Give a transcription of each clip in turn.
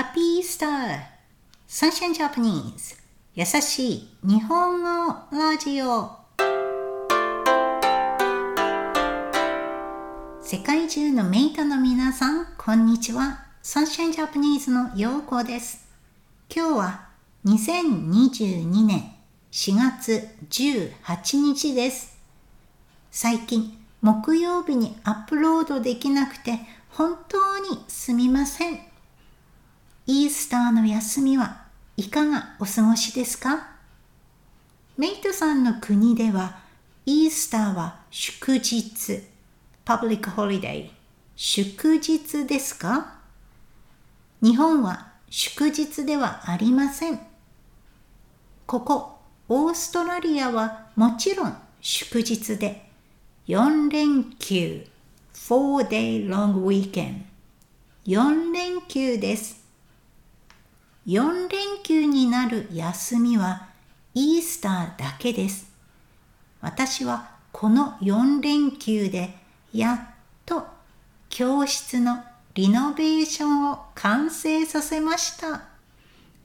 Happy Easter! Sunshine Japanese 優しい日本語ラジオ世界中のメイトの皆さん、こんにちは。Sunshine Japanese のようこです。今日は2022年4月18日です。最近木曜日にアップロードできなくて本当にすみません。イースターの休みはいかがお過ごしですか？メイトさんの国ではイースターは祝日、 public holiday、祝日ですか？日本は祝日ではありません。ここ、オーストラリアはもちろん祝日で。4連休。4day long weekend 4連休です。4連休になる休みはイースターだけです。私はこの4連休でやっと教室のリノベーションを完成させました。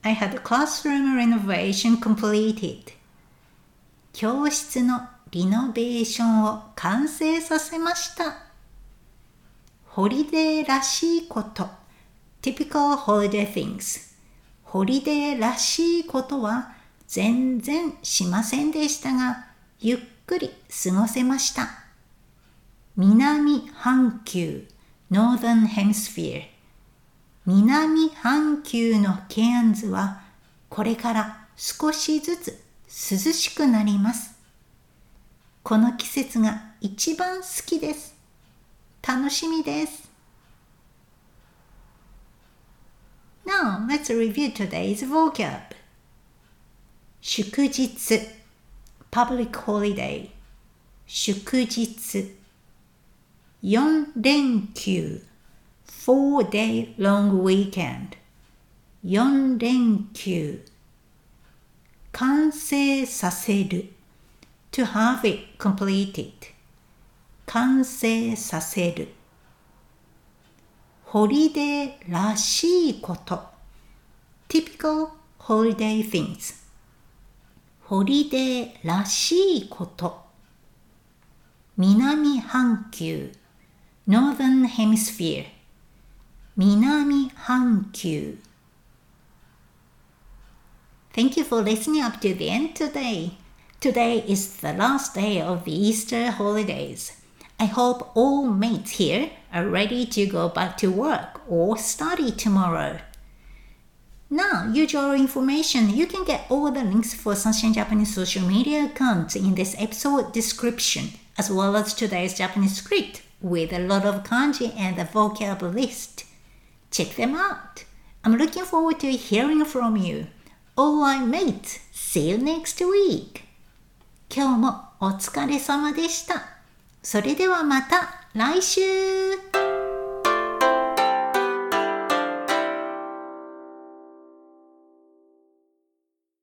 I had classroom renovation completed. 教室のリノベーションを完成させました。ホリデーらしいこと。typical holiday things. ホリデーらしいことは全然しませんでしたが、ゆっくり過ごせました。南半球 Southern Hemisphere 南半球のケアンズはこれから少しずつ涼しくなります。この季節が一番好きです。楽しみです。Now, let's review today's vocab. 祝日 public holiday 祝日4連休 four day long weekend 4連休完成させる to have it completed 完成させる ホリデーらしいこと typical holiday things ホリデーらしいこと南半球 Northern Hemisphere 南半球 Thank you for listening up to the end today. Today is the last day of the Easter holidays. I hope all mates here are ready to go back to work or study tomorrow. Now, usual information, you can get all the links for Sunshine Japanese social media accounts in this episode description, as well as today's Japanese script with a lot of kanji and a vocab list. Check them out. I'm looking forward to hearing from you. All right, mates. See you next week. 今日もお疲れ様でした。 それではまた来週。